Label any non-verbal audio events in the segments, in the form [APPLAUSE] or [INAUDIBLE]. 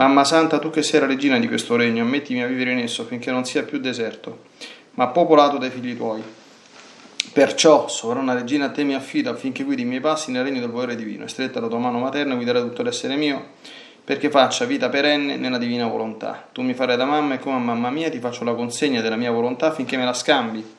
Mamma Santa, tu che sei la regina di questo regno, ammettimi a vivere in esso finché non sia più deserto, ma popolato dai figli tuoi. Perciò, sovrana regina, a te mi affido affinché guidi i miei passi nel regno del volere divino, e stretta la tua mano materna guiderai tutto l'essere mio, perché faccia vita perenne nella divina volontà. Tu mi farai da mamma e come a mamma mia ti faccio la consegna della mia volontà affinché me la scambi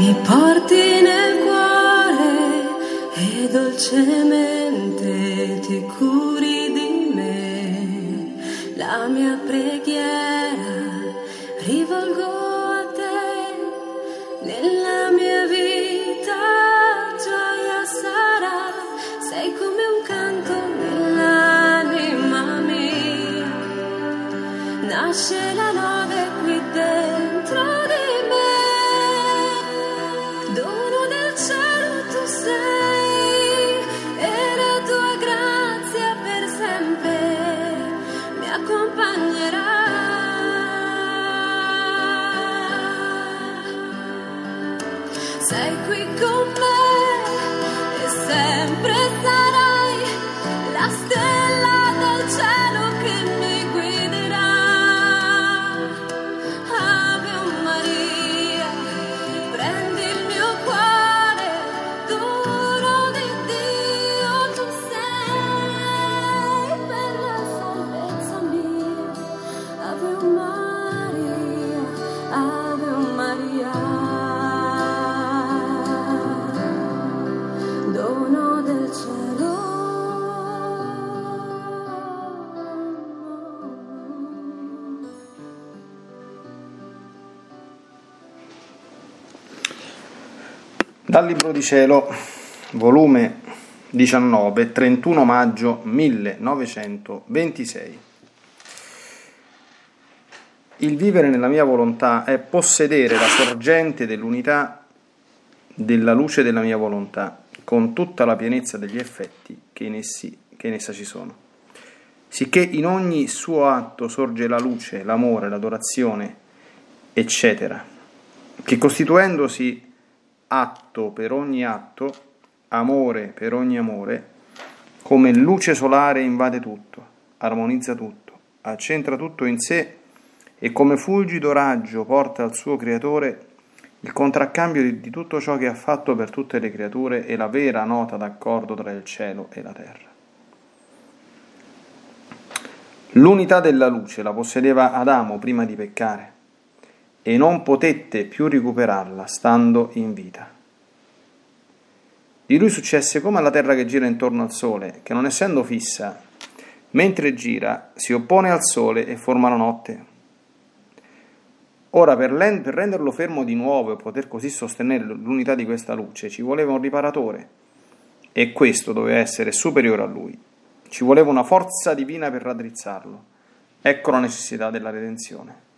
Mi porti nel cuore e dolcemente ti curi di me. La mia preghiera rivolgo a te nella mia vita gioia sarà. Sei come un canto nell'anima mia. Dal Libro di Cielo, volume 19, 31 maggio 1926. Il vivere nella mia volontà è possedere la sorgente dell'unità della luce della mia volontà, con tutta la pienezza degli effetti che in, essi, che in essa ci sono. Sicché in ogni suo atto sorge la luce, l'amore, l'adorazione, eccetera, che costituendosi atto per ogni atto, amore per ogni amore, come luce solare invade tutto, armonizza tutto, accentra tutto in sé e come fulgido raggio porta al suo creatore il contraccambio di, di tutto ciò che ha fatto per tutte le creature e la vera nota d'accordo tra il cielo e la terra. L'unità della luce la possedeva Adamo prima di peccare e non potette più recuperarla stando in vita. Di lui successe come alla terra che gira intorno al sole, che non essendo fissa, mentre gira, si oppone al sole e forma la notte. Ora, per, renderlo fermo di nuovo e poter così sostenere l'unità di questa luce, ci voleva un riparatore, e questo doveva essere superiore a lui. Ci voleva una forza divina per raddrizzarlo. Ecco la necessità della redenzione.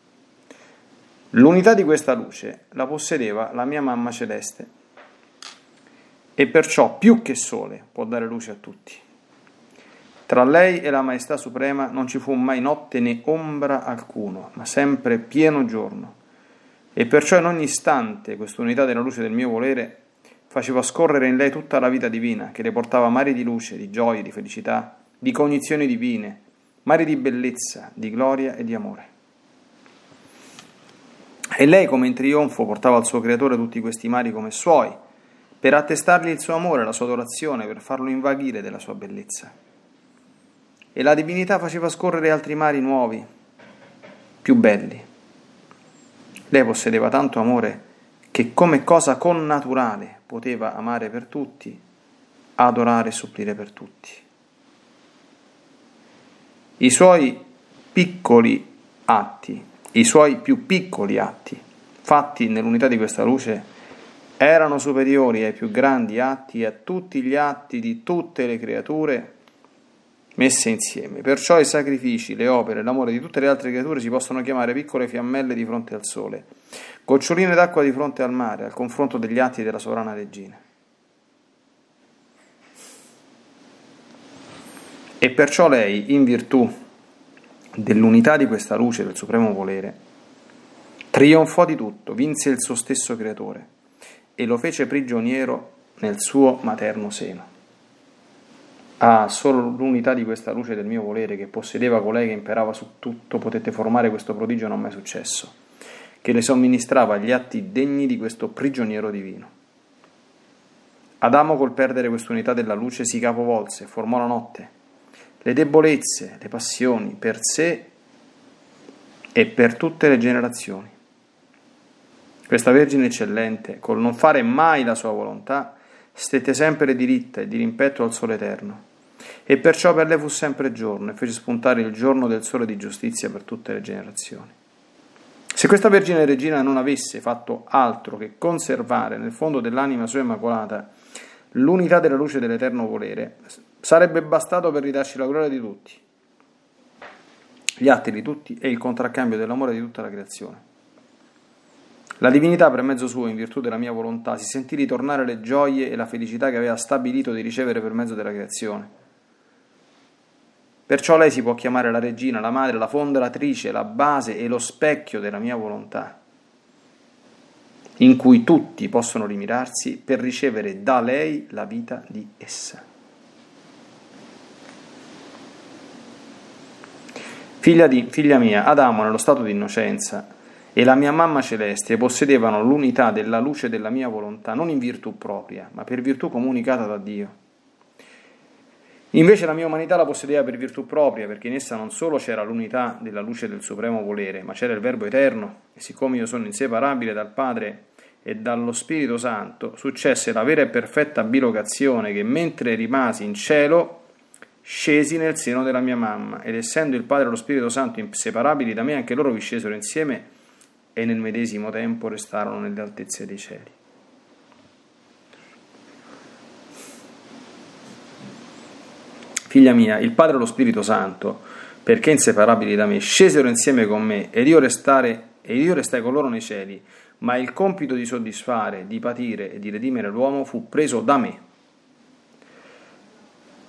L'unità di questa luce la possedeva la mia mamma celeste e perciò più che sole può dare luce a tutti. Tra lei e la Maestà Suprema non ci fu mai notte né ombra alcuno, ma sempre pieno giorno. E perciò in ogni istante quest'unità della luce del mio volere faceva scorrere in lei tutta la vita divina, che le portava mari di luce, di gioia, di felicità, di cognizioni divine, mari di bellezza, di gloria e di amore. E lei, come in trionfo, portava al suo creatore tutti questi mari come suoi, per attestargli il suo amore, la sua adorazione, per farlo invaghire della sua bellezza. e la divinità faceva scorrere altri mari nuovi, più belli. Lei possedeva tanto amore che come cosa connaturale poteva amare per tutti, adorare e supplire per tutti. I suoi piccoli atti, i suoi più piccoli atti, fatti nell'unità di questa luce, erano superiori ai più grandi atti e a tutti gli atti di tutte le creature messe insieme. Perciò i sacrifici, le opere, l'amore di tutte le altre creature si possono chiamare piccole fiammelle di fronte al sole, goccioline d'acqua di fronte al mare, al confronto degli atti della sovrana regina. E perciò lei, in virtù dell'unità di questa luce del supremo volere, trionfò di tutto, vinse il suo stesso creatore e lo fece prigioniero nel suo materno seno. Ah, solo l'unità di questa luce del mio volere che possedeva colei che imperava su tutto potette formare questo prodigio non mai successo, che le somministrava gli atti degni di questo prigioniero divino. Adamo col perdere quest'unità della luce si capovolse, formò la notte, le debolezze, le passioni per sé e per tutte le generazioni. Questa Vergine eccellente, col non fare mai la sua volontà, stette sempre diritta e di rimpetto al sole eterno. E perciò per lei fu sempre giorno e fece spuntare il giorno del sole di giustizia per tutte le generazioni. Se questa Vergine Regina non avesse fatto altro che conservare nel fondo dell'anima sua immacolata l'unità della luce dell'eterno volere, sarebbe bastato per ridarci la gloria di tutti, gli atti di tutti e il contraccambio dell'amore di tutta la creazione. La divinità, per mezzo suo, in virtù della mia volontà, si sentì ritornare le gioie e la felicità che aveva stabilito di ricevere per mezzo della creazione. Perciò lei si può chiamare la regina, la madre, la fonderatrice, la base e lo specchio della mia volontà, in cui tutti possono rimirarsi per ricevere da lei la vita di essa. Figlia, di, figlia mia, Adamo nello stato di innocenza e la mia mamma celeste possedevano l'unità della luce della mia volontà, non in virtù propria, ma per virtù comunicata da Dio. Invece la mia umanità la possedeva per virtù propria, perché in essa non solo c'era l'unità della luce del supremo volere, ma c'era il Verbo eterno, e siccome io sono inseparabile dal Padre e dallo Spirito Santo, successe la vera e perfetta bilocazione che mentre rimasi in cielo scesi nel seno della mia mamma, ed essendo il Padre e lo Spirito Santo inseparabili da me, anche loro vi scesero insieme e nel medesimo tempo restarono nelle altezze dei cieli. Figlia mia, il Padre e lo Spirito Santo, perché inseparabili da me, scesero insieme con me ed io, restare, ed io restai con loro nei cieli, ma il compito di soddisfare, di patire e di redimere l'uomo fu preso da me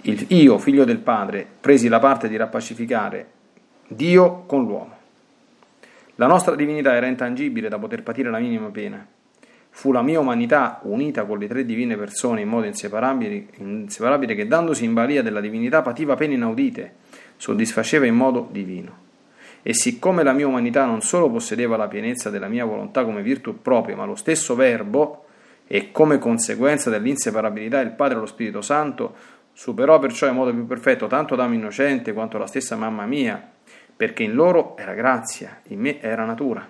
il, io, figlio del Padre, presi la parte di rappacificare Dio con l'uomo. La nostra divinità era intangibile da poter patire la minima pena. Fu la mia umanità unita con le tre divine persone in modo inseparabile, inseparabile che dandosi in balia della divinità pativa pene inaudite, soddisfaceva in modo divino. E siccome la mia umanità non solo possedeva la pienezza della mia volontà come virtù propria, ma lo stesso Verbo, e come conseguenza dell'inseparabilità il Padre e lo Spirito Santo, Superò perciò in modo più perfetto tanto Adamo innocente quanto la stessa mamma mia, perché in loro era grazia, in me era natura.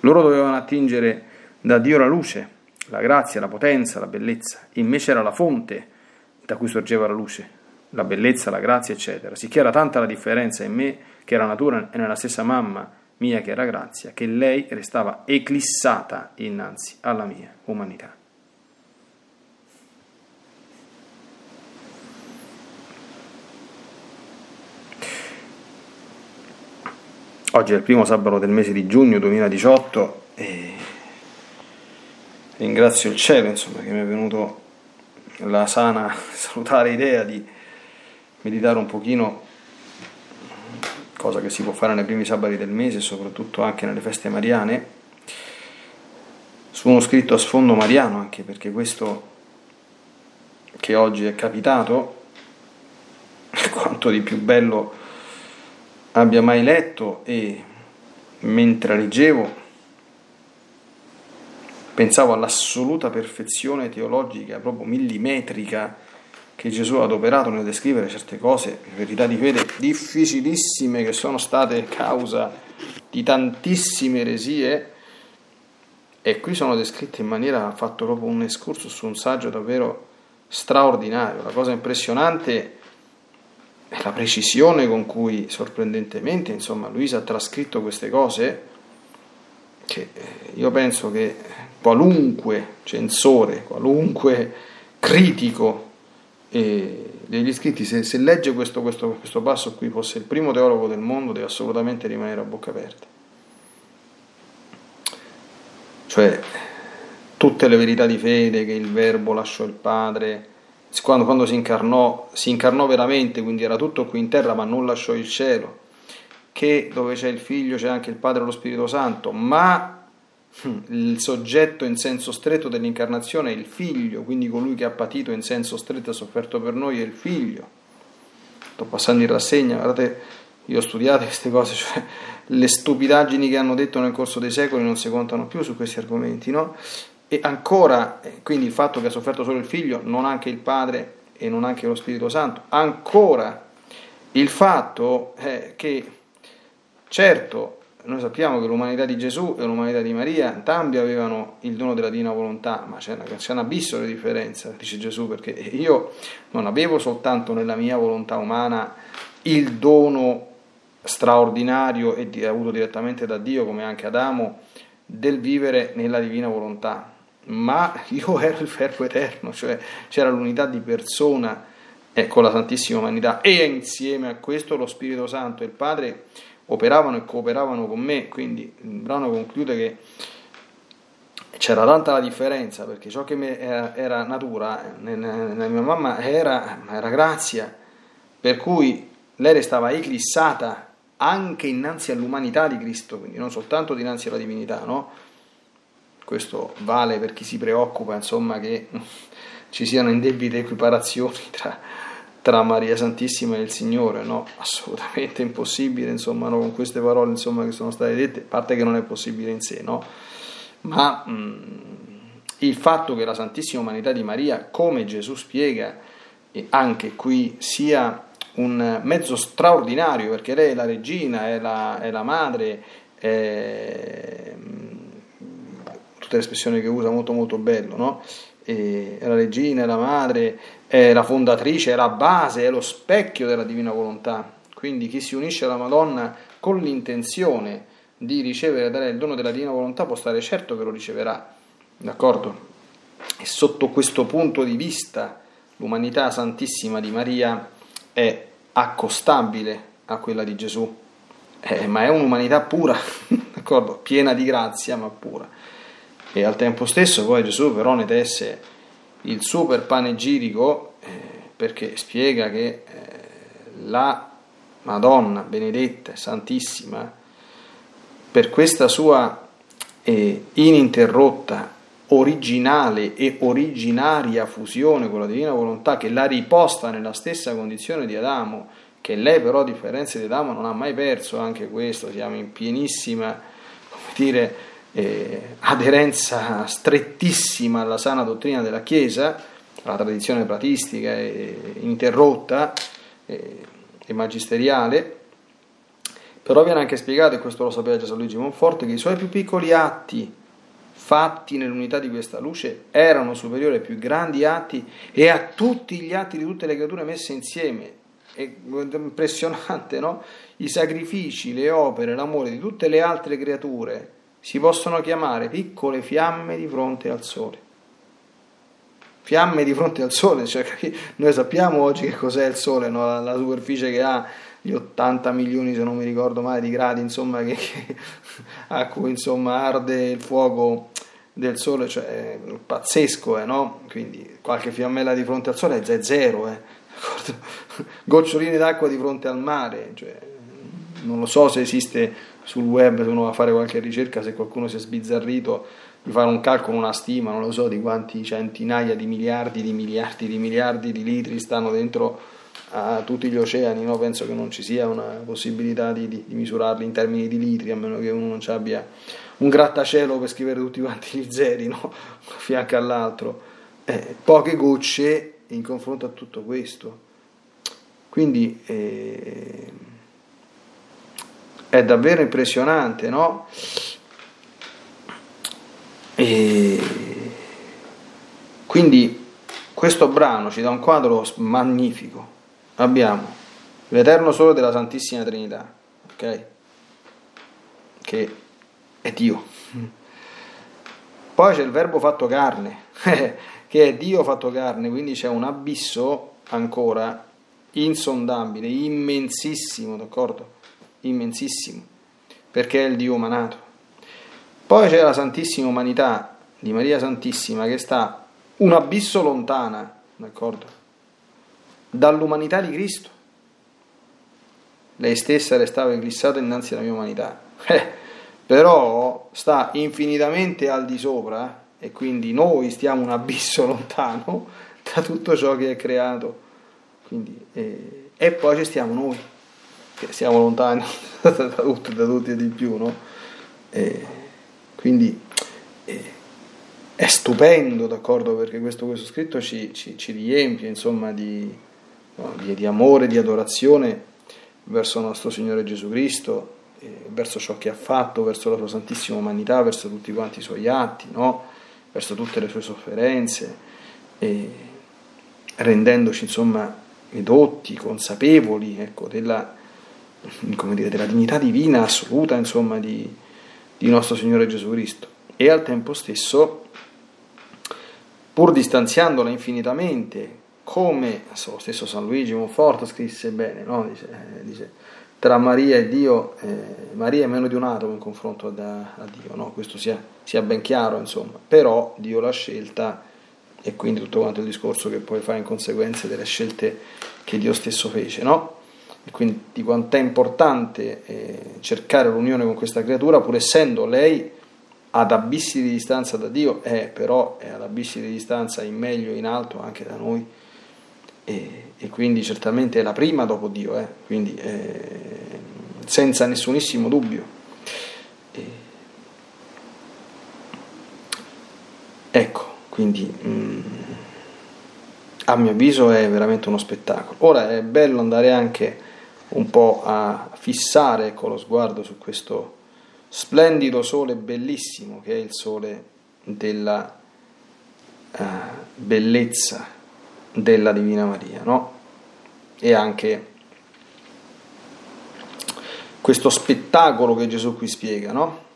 Loro dovevano attingere da Dio la luce, la grazia, la potenza, la bellezza. In me c'era la fonte da cui sorgeva la luce, la bellezza, la grazia, eccetera. Sicché era tanta la differenza in me, che era natura, e nella stessa mamma mia, che era grazia, che lei restava eclissata innanzi alla mia umanità. Oggi è il primo sabato del mese di giugno 2018 e ringrazio il cielo insomma, che mi è venuto la sana, [LAUGHS] salutare idea di meditare un pochino, cosa che si può fare nei primi sabati del mese e soprattutto anche nelle feste mariane, su uno scritto a sfondo mariano, anche perché questo che oggi è capitato, [LAUGHS] quanto di più bello abbia mai letto e mentre leggevo pensavo all'assoluta perfezione teologica, proprio millimetrica, che Gesù ha adoperato nel descrivere certe cose, verità di fede difficilissime che sono state causa di tantissime eresie, e qui sono descritte in maniera, ha fatto proprio un escursus su un saggio davvero straordinario. La cosa impressionante la precisione con cui, sorprendentemente, insomma, Luisa ha trascritto queste cose, che eh, io penso che qualunque censore, qualunque critico eh, degli scritti, se, se legge questo, questo, questo passo qui, fosse il primo teologo del mondo, deve assolutamente rimanere a bocca aperta. Cioè, tutte le verità di fede che il Verbo lasciò il Padre, quando, quando si incarnò, si incarnò veramente, quindi era tutto qui in terra, ma non lasciò il cielo, che dove c'è il Figlio c'è anche il Padre e lo Spirito Santo, ma hm, il soggetto in senso stretto dell'incarnazione è il Figlio, quindi colui che ha patito in senso stretto e sofferto per noi è il Figlio. Sto passando in rassegna, guardate, io ho studiato queste cose, cioè le stupidaggini che hanno detto nel corso dei secoli non si contano più su questi argomenti, no? E ancora, eh, quindi il fatto che ha sofferto solo il figlio, non anche il padre e non anche lo Spirito Santo, ancora il fatto è che, certo, noi sappiamo che l'umanità di Gesù e l'umanità di Maria, entrambi avevano il dono della divina volontà, ma c'è, una, c'è un abisso di differenza, dice Gesù, perché io non avevo soltanto nella mia volontà umana il dono straordinario e avuto direttamente da Dio, come anche Adamo, del vivere nella divina volontà, ma io ero il Verbo eterno, cioè c'era l'unità di persona eh, con la Santissima Umanità. E insieme a questo lo Spirito Santo e il Padre operavano e cooperavano con me, quindi il brano conclude che c'era tanta la differenza perché ciò che era, era natura nella mia mamma era, era grazia, per cui lei restava eclissata anche innanzi all'umanità di Cristo, quindi non soltanto dinanzi alla divinità, no? Questo vale per chi si preoccupa, insomma, che [LAUGHS] ci siano indebite equiparazioni tra, tra Maria Santissima e il Signore, no? Assolutamente impossibile, insomma, no? con queste parole insomma, che sono state dette, a parte che non è possibile in sé, no? Ma mh, mm, il fatto che la Santissima Umanità di Maria, come Gesù spiega, anche qui sia un mezzo straordinario perché lei è la regina, è la, è la madre, è, tutte le espressioni che usa molto molto bello, no? è la regina, è la madre, è la fondatrice, è la base, è lo specchio della divina volontà. Quindi chi si unisce alla Madonna con l'intenzione di ricevere da lei il dono della divina volontà può stare certo che lo riceverà. D'accordo? E sotto questo punto di vista l'umanità santissima di Maria è accostabile a quella di Gesù, eh, ma è un'umanità pura, [LAUGHS] d'accordo? piena di grazia, ma pura. E al tempo stesso poi Gesù però ne tesse il super panegirico eh, perché spiega che eh, la Madonna benedetta santissima, per questa sua eh, ininterrotta originale e originaria fusione con la divina volontà che l'ha riposta nella stessa condizione di Adamo, che lei però a differenza di Adamo non ha mai perso anche questo, siamo in pienissima come dire, eh, aderenza strettissima alla sana dottrina della Chiesa, la tradizione pratistica e interrotta eh, e magisteriale, però viene anche spiegato, e questo lo sapeva Gesù Luigi Monforte, che i suoi più piccoli atti fatti nell'unità di questa luce erano superiori ai più grandi atti e a tutti gli atti di tutte le creature messe insieme. È impressionante, no? I sacrifici, le opere, l'amore di tutte le altre creature si possono chiamare piccole fiamme di fronte al sole. Fiamme di fronte al sole, cioè [LAUGHS] noi sappiamo oggi che cos'è il sole, no? la, la superficie che ha gli 80 milioni, se non mi ricordo mai, di gradi, insomma, che, che, [LAUGHS] a cui insomma arde il fuoco del sole, cioè è pazzesco, eh, no? Quindi qualche fiammella di fronte al sole è zero, eh, [LAUGHS] goccioline d'acqua di fronte al mare, cioè, non lo so se esiste sul web, se uno va a fare qualche ricerca, se qualcuno si è sbizzarrito di fare un calcolo, una stima, non lo so, di quanti centinaia di miliardi di miliardi di miliardi di litri stanno dentro a tutti gli oceani, no? penso che non ci sia una possibilità di, di, di, misurarli in termini di litri, a meno che uno non abbia un grattacielo per scrivere tutti quanti gli zeri, no? fianco all'altro. Eh, poche gocce in confronto a tutto questo. Quindi eh, è davvero impressionante, no? E quindi questo brano ci dà un quadro magnifico. Abbiamo l'eterno sole della Santissima Trinità, ok? Che è Dio. Poi c'è il verbo fatto carne, [LAUGHS] che è Dio fatto carne, quindi c'è un abisso ancora insondabile, immensissimo, d'accordo? Immensissimo, perché è il Dio umanato. Poi c'è la Santissima Umanità di Maria Santissima che sta un abisso lontana, d'accordo? Dall'umanità di Cristo. Lei stessa restava eclissata innanzi alla mia umanità. [LAUGHS] Eh, però sta infinitamente al di sopra e quindi noi stiamo un abisso [LAUGHS] lontano da tutto ciò che è creato. Quindi, eh, e poi ci stiamo noi, che siamo lontani [LAUGHS] da, tutti, da tutti e di più, no? Eh, quindi eh, è stupendo, d'accordo, perché questo, questo scritto ci, ci, ci, riempie insomma, di, no, di, di, amore, di adorazione verso nostro Signore Gesù Cristo, eh, verso ciò che ha fatto, verso la sua santissima umanità, verso tutti quanti i suoi atti, no? verso tutte le sue sofferenze, e rendendoci insomma edotti, consapevoli ecco, della, dire, della, dignità divina assoluta insomma, di, di nostro Signore Gesù Cristo e al tempo stesso pur distanziandola infinitamente, come lo stesso San Luigi Monforto scrisse bene, no? dice, eh, dice, tra Maria e Dio, eh, Maria è meno di un atomo in confronto da, a Dio, no? questo sia, sia, ben chiaro, insomma, però Dio l'ha scelta e quindi tutto quanto il discorso che poi fa in conseguenza delle scelte che Dio stesso fece, no? E quindi di quanto è importante eh, cercare l'unione con questa creatura, pur essendo lei ad abissi di distanza da Dio, è però è ad abissi di distanza in meglio e in alto anche da noi e, e quindi certamente è la prima dopo Dio, eh, quindi eh, senza nessunissimo dubbio. Ecco, quindi mm, a mio avviso è veramente uno spettacolo. Ora è bello andare anche un po' a fissare con lo sguardo su questo splendido sole bellissimo che è il sole della uh, bellezza della Divina Maria, no? E anche questo spettacolo che Gesù qui spiega, no?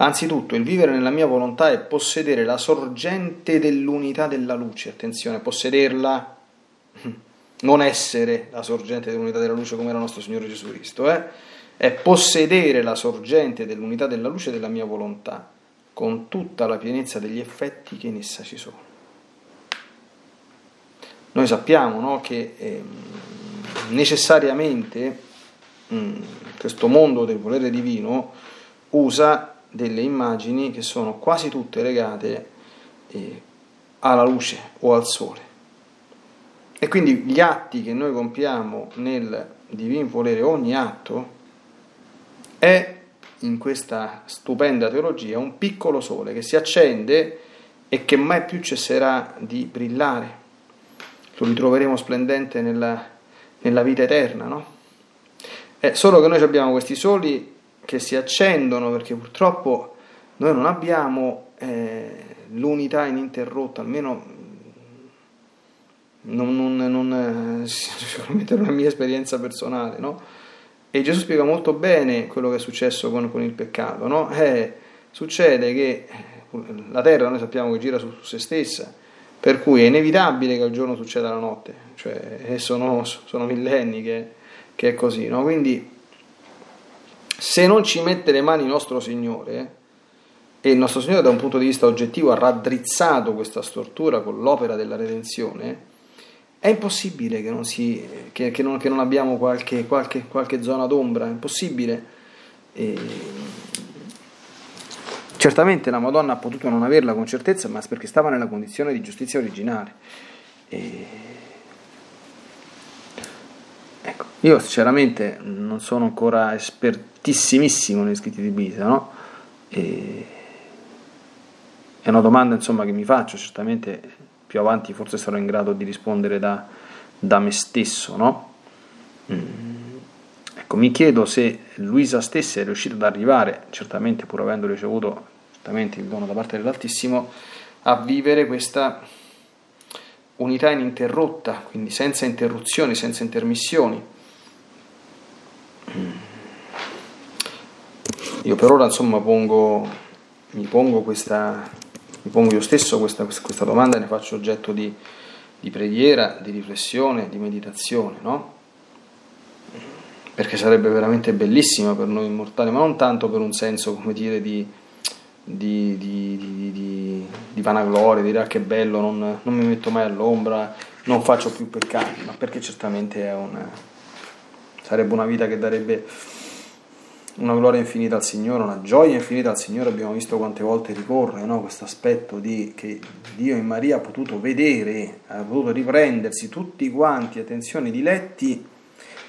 Anzitutto, il vivere nella mia volontà è possedere la sorgente dell'unità della luce, attenzione, possederla, non essere la sorgente dell'unità della luce come era nostro Signore Gesù Cristo, eh? è possedere la sorgente dell'unità della luce della mia volontà, con tutta la pienezza degli effetti che in essa ci sono. Noi sappiamo no, che eh, necessariamente mh, mm, questo mondo del volere divino usa delle immagini che sono quasi tutte legate eh, alla luce o al sole. E quindi gli atti che noi compiamo nel divino volere, ogni atto, è in questa stupenda teologia un piccolo sole che si accende e che mai più cesserà di brillare. Lo ritroveremo splendente nella, nella vita eterna, no? È solo che noi abbiamo questi soli che si accendono perché purtroppo noi non abbiamo eh, l'unità ininterrotta, almeno non, non, non, [LAUGHS] sicuramente non è una mia esperienza personale, no? E Gesù spiega molto bene quello che è successo con, con il peccato. No? Eh, succede che eh, la terra noi sappiamo che gira su, su, se stessa, per cui è inevitabile che il giorno succeda la notte, cioè, sono, sono, millenni che, che è così. No? Quindi se non ci mette le mani il nostro Signore, e il nostro Signore da un punto di vista oggettivo ha raddrizzato questa stortura con l'opera della redenzione, è impossibile che non, si, che, che non, che non abbiamo qualche, qualche, qualche, zona d'ombra, è impossibile. E certamente la Madonna ha potuto non averla con certezza, ma perché stava nella condizione di giustizia originale. E... Ecco, io sinceramente non sono ancora espertissimissimo negli scritti di Bisa, no? E... È una domanda insomma, che mi faccio, certamente più avanti forse sarò in grado di rispondere da, da me stesso, no? Mm. Ecco, mi chiedo se Luisa stessa è riuscita ad arrivare, certamente pur avendo ricevuto certamente il dono da parte dell'Altissimo, a vivere questa unità ininterrotta, quindi senza interruzioni, senza intermissioni. Mm. Io per ora insomma pongo, mi pongo questa, mi pongo io stesso questa, questa domanda e ne faccio oggetto di, di preghiera, di riflessione, di meditazione, no? Perché sarebbe veramente bellissima per noi immortali, ma non tanto per un senso, come dire, di, di, di, di, di vanagloria, dire ah che bello, non, non, mi metto mai all'ombra, non faccio più peccati, ma perché certamente una, sarebbe una vita che darebbe una gloria infinita al Signore, una gioia infinita al Signore, abbiamo visto quante volte ricorre no? questo aspetto di, che Dio in Maria ha potuto vedere, ha potuto riprendersi tutti quanti, attenzione, diletti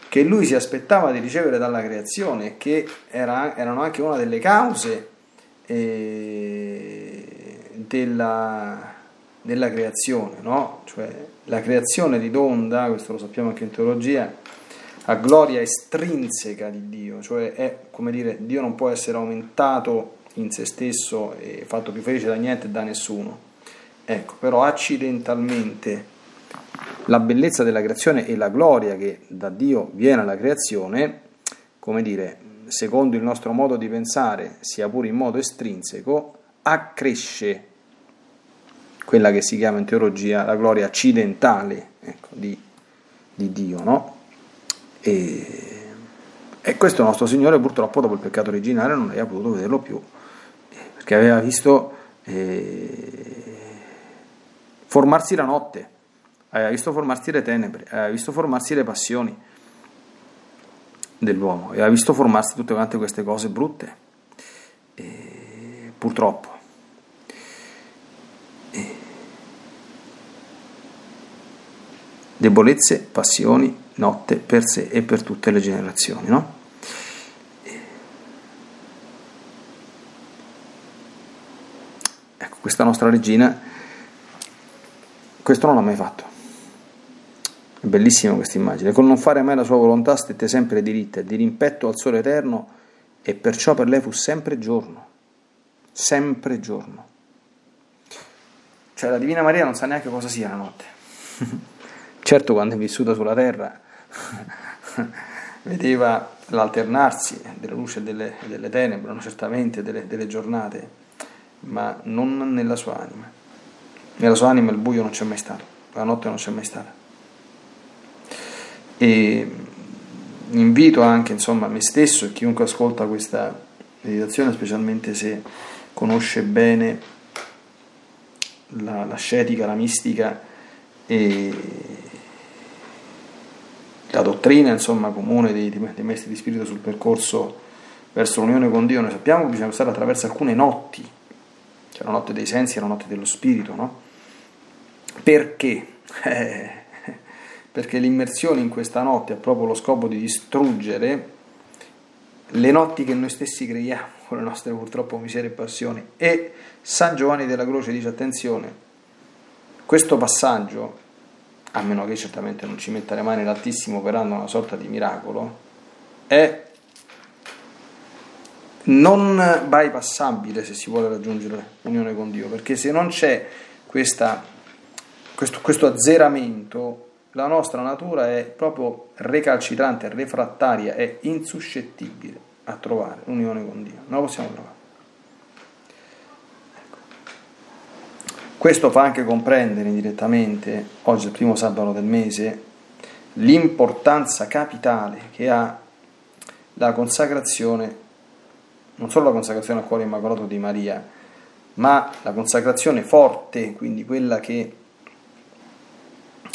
che lui si aspettava di ricevere dalla creazione e che era, erano anche una delle cause eh, della, della, creazione, no? cioè la creazione ridonda, questo lo sappiamo anche in teologia, a gloria estrinseca di Dio, cioè è come dire, Dio non può essere aumentato in se stesso e fatto più felice da niente e da nessuno. Ecco, però accidentalmente la bellezza della creazione e la gloria che da Dio viene alla creazione, come dire, secondo il nostro modo di pensare, sia pure in modo estrinseco, accresce quella che si chiama in teologia la gloria accidentale ecco, di, di, Dio, no? E, e, questo nostro Signore purtroppo dopo il peccato originale non aveva potuto vederlo più, perché aveva visto eh, formarsi la notte, aveva visto formarsi le tenebre, aveva visto formarsi le passioni dell'uomo ha visto formarsi tutte quante queste cose brutte, e, purtroppo. Debolezze, passioni, notte per sé e per tutte le generazioni, no? Ecco, questa nostra regina questo non l'ha mai fatto. È bellissima questa immagine. Con non fare mai la sua volontà stette sempre diritta, di rimpetto al sole eterno, e perciò per lei fu sempre giorno. Sempre giorno. Cioè la Divina Maria non sa neanche cosa sia la notte. [LAUGHS] certo quando è vissuta sulla terra [LAUGHS] vedeva l'alternarsi della luce e delle, delle tenebre, no? certamente delle, delle giornate, ma non nella sua anima. Nella sua anima il buio non c'è mai stato, la notte non c'è mai stata e invito anche insomma me stesso e chiunque ascolta questa meditazione, specialmente se conosce bene la, scetica, la mistica e la dottrina insomma, comune dei, dei maestri di spirito sul percorso verso l'unione con Dio, noi sappiamo che bisogna passare attraverso alcune notti, cioè la notte dei sensi e la notte dello spirito, no? Perché? [LAUGHS] Eh, perché l'immersione in questa notte ha proprio lo scopo di distruggere le notti che noi stessi creiamo con le nostre purtroppo miserie e passioni. E San Giovanni della Croce dice attenzione, questo passaggio, a meno che certamente non ci metta le mani l'Altissimo operando una sorta di miracolo, è non bypassabile se si vuole raggiungere l'unione con Dio, perché se non c'è questa, questo, questo azzeramento la nostra natura è proprio recalcitrante, refrattaria, è insuscettibile a trovare l'unione con Dio, non la possiamo trovare. Questo fa anche comprendere indirettamente, oggi è il primo sabato del mese, l'importanza capitale che ha la consacrazione, non solo la consacrazione al cuore immacolato di Maria, ma la consacrazione forte, quindi quella che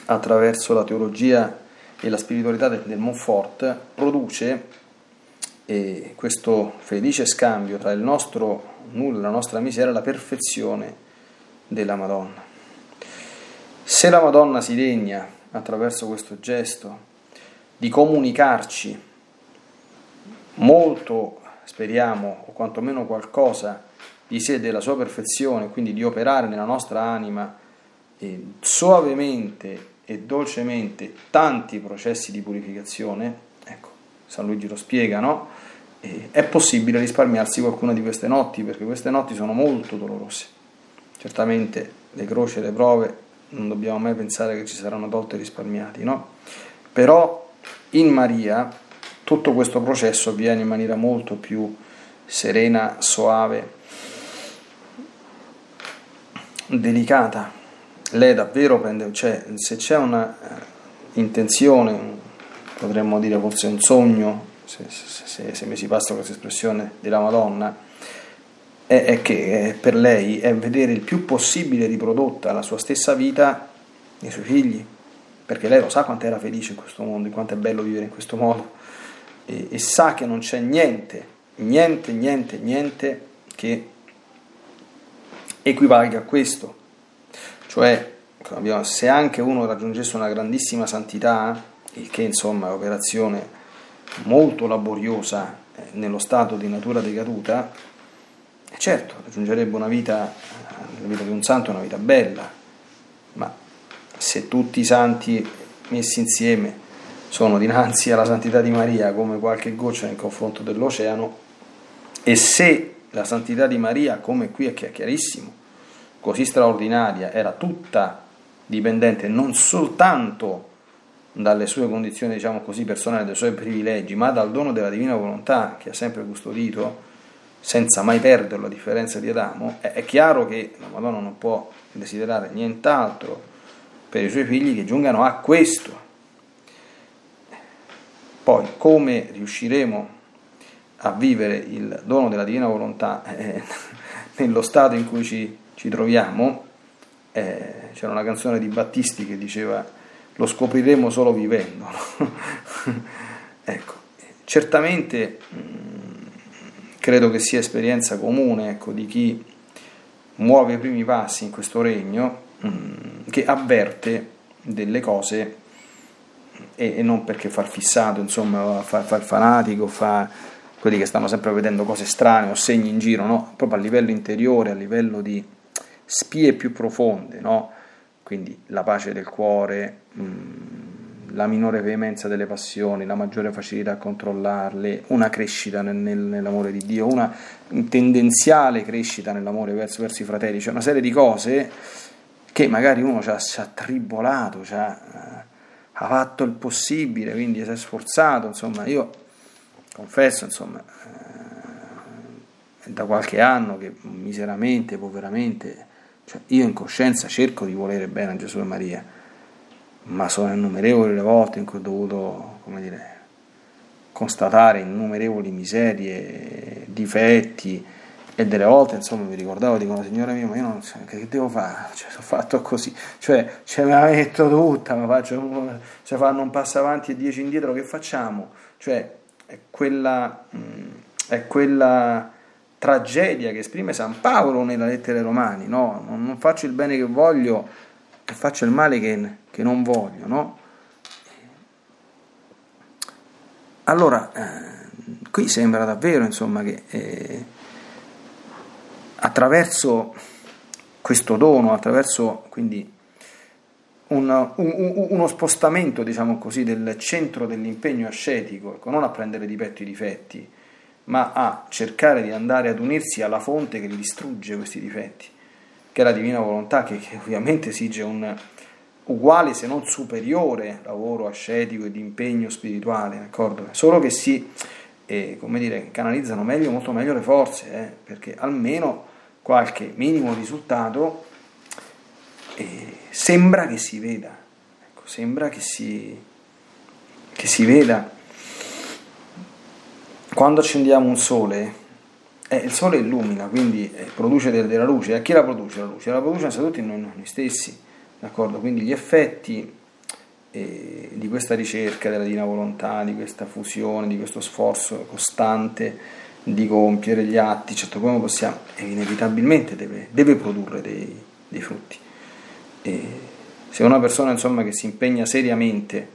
attraverso la teologia e la spiritualità del, Montfort, produce eh, questo felice scambio tra il nostro nulla e la nostra miseria, la perfezione della Madonna. Se la Madonna si degna, attraverso questo gesto, di comunicarci molto, speriamo, o quantomeno qualcosa di sé, della sua perfezione, quindi di operare nella nostra anima e soavemente e dolcemente tanti processi di purificazione, ecco, San Luigi lo spiega, no? E è possibile risparmiarsi qualcuna di queste notti, perché queste notti sono molto dolorose. Certamente le croci e le prove non dobbiamo mai pensare che ci saranno tolte risparmiati, no? Però in Maria tutto questo processo avviene in maniera molto più serena, soave, delicata. Lei davvero prende, cioè se c'è una eh, intenzione, potremmo dire forse un sogno, se, se, se mi si passa questa espressione della Madonna, è, è che eh, per lei è vedere il più possibile riprodotta la sua stessa vita nei suoi figli, perché lei lo sa quanto era felice in questo mondo, quanto è bello vivere in questo modo, e, e sa che non c'è niente, niente, niente, niente che equivalga a questo. Cioè, se anche uno raggiungesse una grandissima santità, il che insomma è un'operazione molto laboriosa eh, nello stato di natura decaduta, certo, raggiungerebbe una vita, la vita di un santo è una vita bella, ma se tutti i santi messi insieme sono dinanzi alla santità di Maria come qualche goccia nel confronto dell'oceano, e se la santità di Maria, come qui è chiarissimo, così straordinaria, era tutta dipendente non soltanto dalle sue condizioni, diciamo così, personali, dai suoi privilegi, ma dal dono della divina volontà che ha sempre custodito, senza mai perderlo a differenza di Adamo, è chiaro che la Madonna non può desiderare nient'altro per i suoi figli che giungano a questo. Poi come riusciremo a vivere il dono della divina volontà eh, [LAUGHS] nello stato in cui ci, ci troviamo, eh, c'era una canzone di Battisti che diceva lo scopriremo solo vivendo. [LAUGHS] ecco, certamente mm, credo che sia esperienza comune ecco, di chi muove i primi passi in questo regno, mh, mm, che avverte delle cose e, non perché far fissato, insomma, fa, fa il fanatico, fa quelli che stanno sempre vedendo cose strane o segni in giro, no? proprio a livello interiore, a livello di spie più profonde, no? quindi la pace del cuore, mm, la minore veemenza delle passioni, la maggiore facilità a controllarle, una crescita nel, nel, nell'amore di Dio, una tendenziale crescita nell'amore verso, verso, i fratelli, cioè una serie di cose che magari uno ci ha, tribolato, ci ha, ha fatto il possibile, quindi si è sforzato, insomma io confesso, insomma, eh, è da qualche anno che miseramente, poveramente, cioè io in coscienza cerco di volere bene a Gesù e Maria, ma sono innumerevoli le volte in cui ho dovuto, come dire, constatare innumerevoli miserie, difetti, e delle volte insomma mi ricordavo dicono signore mio ma io non so che devo fare? [LAUGHS] Cioè sono fatto così. Cioè ce la metto tutta mi faccio se fanno un passo avanti e dieci indietro che facciamo? Cioè è quella, mm, è quella tragedia che esprime San Paolo nella lettera ai Romani, no? non, non, faccio il bene che voglio e faccio il male che, che non voglio. No? Allora, eh, qui sembra davvero insomma, che eh, attraverso questo dono, attraverso quindi un, un, uno spostamento, diciamo così, del centro dell'impegno ascetico, ecco, non a prendere di petto i difetti, ma a cercare di andare ad unirsi alla fonte che li distrugge questi difetti, che è la divina volontà, che, che ovviamente esige un uguale se non superiore lavoro ascetico e di impegno spirituale, d'accordo? Solo che si eh, come dire, canalizzano meglio, molto meglio le forze, eh, perché almeno qualche minimo risultato eh, sembra che si veda, ecco, sembra che si, che si veda. Quando accendiamo un sole, eh, il sole illumina, quindi eh, produce della luce. A chi la produce la luce? La produce innanzitutto in noi, noi stessi, d'accordo? Quindi gli effetti eh, di questa ricerca della divina volontà, di questa fusione, di questo sforzo costante di compiere gli atti, certo come possiamo, inevitabilmente deve, deve produrre dei, dei frutti. E se una persona insomma, che si impegna seriamente,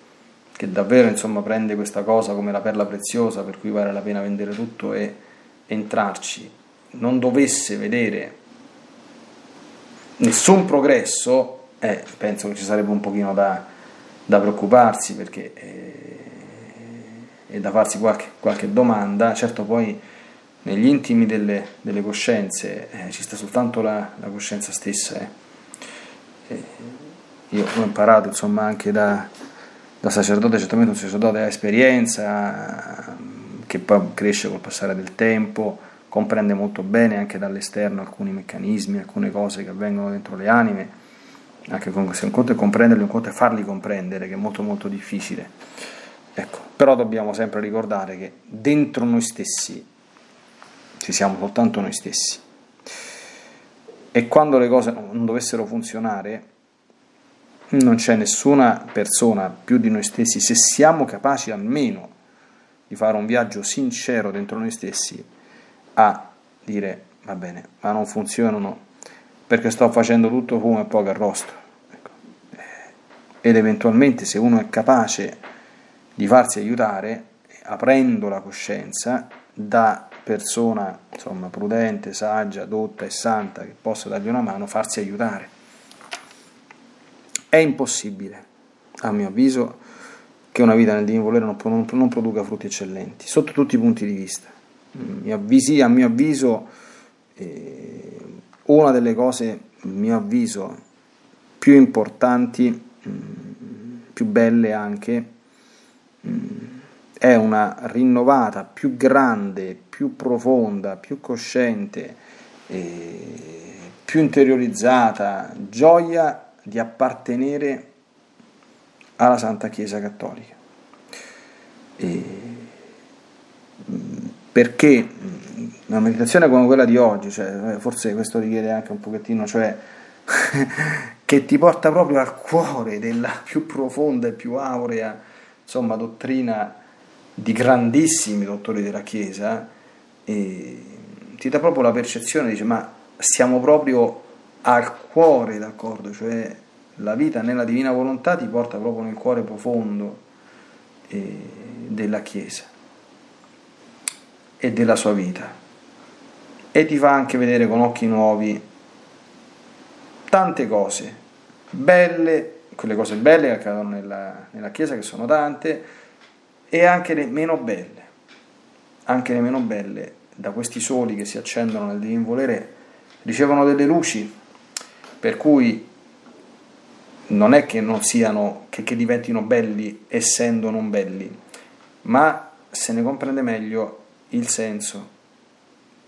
che davvero insomma, prende questa cosa come la perla preziosa per cui vale la pena vendere tutto e entrarci, non dovesse vedere nessun progresso, eh, penso che ci sarebbe un pochino da, da preoccuparsi perché eh, è da farsi qualche, qualche, domanda, certo poi negli intimi delle, delle coscienze eh, ci sta soltanto la, la coscienza stessa. Eh. Eh, io ho imparato insomma anche da, da sacerdote, certamente un sacerdote ha esperienza, che poi cresce col passare del tempo, comprende molto bene anche dall'esterno alcuni meccanismi, alcune cose che avvengono dentro le anime, anche con, se un conto è comprenderli, un conto è farli comprendere, che è molto molto difficile. Ecco, però dobbiamo sempre ricordare che dentro noi stessi ci siamo soltanto noi stessi. E quando le cose non dovessero funzionare, non c'è nessuna persona più di noi stessi, se siamo capaci almeno di fare un viaggio sincero dentro noi stessi, a dire va bene, ma non funzionano perché sto facendo tutto fumo e poco arrosto. Ecco. Ed eventualmente se uno è capace di farsi aiutare, aprendo la coscienza, da persona insomma, prudente, saggia, dotta e santa che possa dargli una mano, farsi aiutare. È impossibile, a mio avviso, che una vita nel divino volere non, non, non produca frutti eccellenti, sotto tutti i punti di vista. Mi avvisi, a mio avviso, eh, una delle cose, a mio avviso, più importanti, mh, più belle anche, mh, è una rinnovata, più grande, più profonda, più cosciente, eh, più interiorizzata gioia di appartenere alla Santa Chiesa Cattolica. E perché una meditazione come quella di oggi, cioè, forse questo richiede anche un pochettino, cioè [LAUGHS] che ti porta proprio al cuore della più profonda e più aurea insomma, dottrina di grandissimi dottori della Chiesa, e ti dà proprio la percezione, dice, ma siamo proprio al cuore, d'accordo? Cioè la vita nella divina volontà ti porta proprio nel cuore profondo eh, della Chiesa e della sua vita. E ti fa anche vedere con occhi nuovi tante cose belle, quelle cose belle che accadono nella, nella Chiesa, che sono tante, e anche le meno belle, anche le meno belle, da questi soli che si accendono nel divin volere, ricevono delle luci, per cui non è che non siano, che, che diventino belli essendo non belli, ma se ne comprende meglio il senso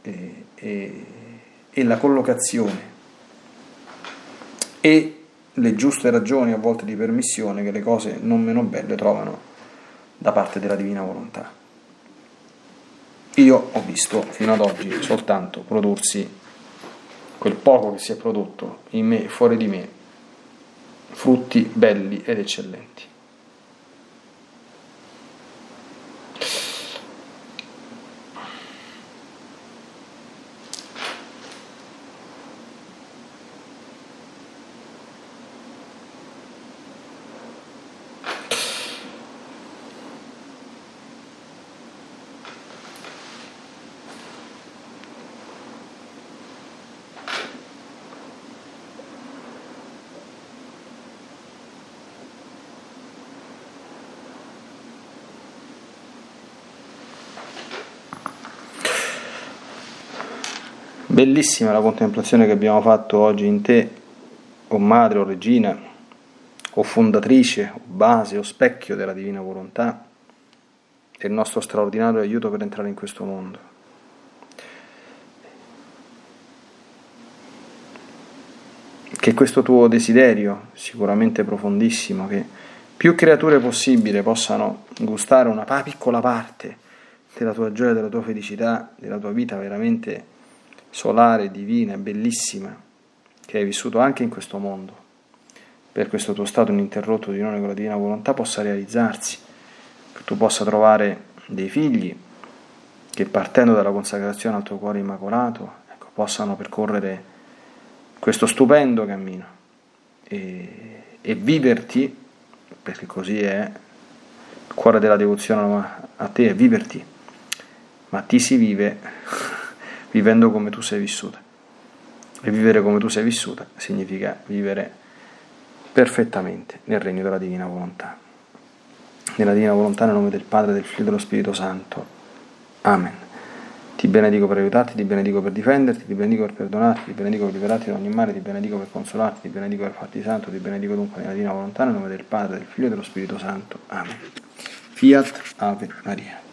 e, e, e la collocazione e le giuste ragioni a volte di permissione che le cose non meno belle trovano da parte della divina volontà. Io ho visto fino ad oggi soltanto prodursi quel poco che si è prodotto in me e fuori di me, frutti belli ed eccellenti. Bellissima la contemplazione che abbiamo fatto oggi in te, o madre o regina, o fondatrice, o base, o specchio della divina volontà, e il nostro straordinario aiuto per entrare in questo mondo. Che questo tuo desiderio, sicuramente profondissimo, che più creature possibile possano gustare una piccola parte della tua gioia, della tua felicità, della tua vita veramente solare, divina, bellissima, che hai vissuto anche in questo mondo, per questo tuo stato ininterrotto di unione con la divina volontà possa realizzarsi, che tu possa trovare dei figli che partendo dalla consacrazione al tuo cuore immacolato ecco, possano percorrere questo stupendo cammino e, e viverti, perché così è il cuore della devozione a te, è viverti, ma ti si vive vivendo come tu sei vissuta. E vivere come tu sei vissuta significa vivere perfettamente nel regno della divina volontà. Nella divina volontà, nel nome del Padre, del Figlio e dello Spirito Santo. Amen. Ti benedico per aiutarti, ti benedico per difenderti, ti benedico per perdonarti, ti benedico per liberarti da ogni male, ti benedico per consolarti, ti benedico per farti santo, ti benedico dunque nella divina volontà, nel nome del Padre, del Figlio e dello Spirito Santo. Amen. Fiat Ave Maria.